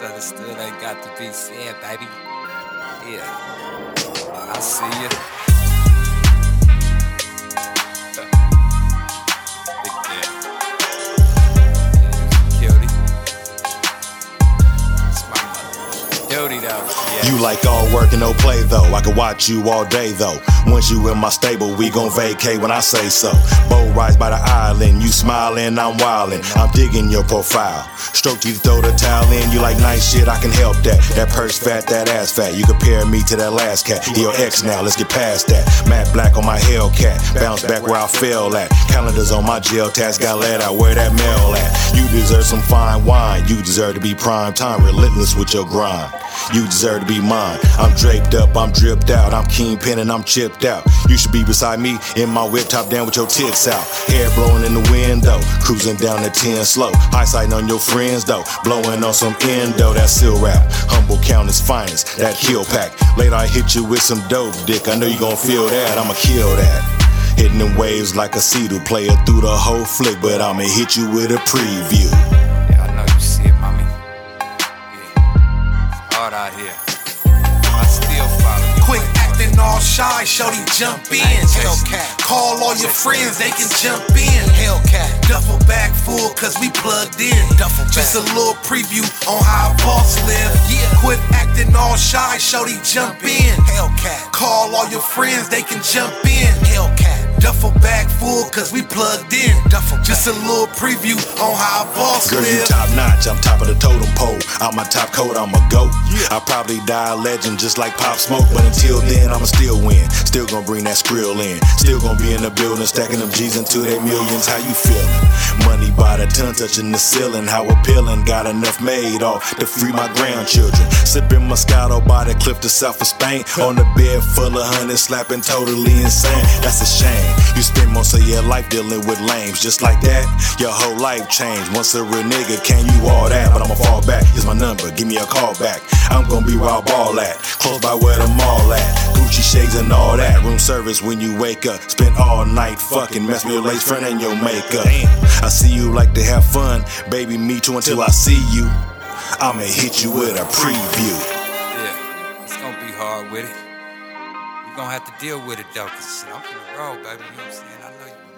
misunderstood ain't got to be said, baby. Yeah. I see you. You like all work and no play though. I can watch you all day though. Once you in my stable, we gon' vacate when I say so. Boat rides by the island, you smiling, I'm wildin'. I'm digging your profile. Stroke you throw the towel in, you like nice shit, I can help that. That purse fat, that ass fat. You compare me to that last cat. He your ex now, let's get past that. Matte black on my Hellcat, bounce back where I fell at. Calendars on my jail tats, got let out where that mail at. You deserve some fine wine, you deserve to be prime time, relentless with your grind. You deserve to be mine. I'm draped up, I'm dripped out, I'm kingpin and I'm chipped out. You should be beside me in my whip top down with your tits out. Hair blowing in the window, cruising down the 10 slow. Eyesight on your friends though, blowing on some endo. That seal rap, humble countess finest, that heel pack. Later I hit you with some dope dick. I know you gon' feel that, I'ma kill that. Hitting them waves like a seedle player through the whole flick, but I'ma hit you with a preview. Yeah, I know you see it, mommy. Yeah, it's hard out here. I still follow you. Quit acting all shy, shorty, jump in. Hellcat. Call all your friends, they can jump in. Hellcat. Duffel bag full, cause we plugged in. Duffel bag. Just a little preview on how a boss live. Yeah. Quit acting all shy, shorty, jump in. Hellcat. Call all your friends, they can jump in. Hellcat. Duffel bag full, cause we plugged in. Duffel Just a little preview on how a boss Girl, you top notch, I'm top of the totem pole. Out my top coat, I'm a goat. I'll probably die a legend just like Pop Smoke, but until then, I'ma still win. Still gonna bring that skrill in. Still gonna be in the building, stacking them G's into their millions. How you feeling? Money by the ton, touching the ceiling. How appealing, got enough made off to free my grandchildren. Sipping Moscato by the cliff to south of Spain. On the bed full of honey, slapping totally insane. That's a shame. You spend most of your life dealing with lames. Just like that, your whole life changed. Once a real nigga, can you all that? But I'ma fall back. Here's my number, give me a call back. I'm gonna be where I ball at, close by where the mall at. Gucci shades and all that. Room service when you wake up. Spend all night fucking, mess with your lace front and your makeup. I see you like to have fun, baby. Me too until I see you. I'ma hit you with a preview. Yeah, it's gonna be hard with it. You're gonna have to deal with it though, cause shit, I'm the road, baby. You know what I'm saying? I know you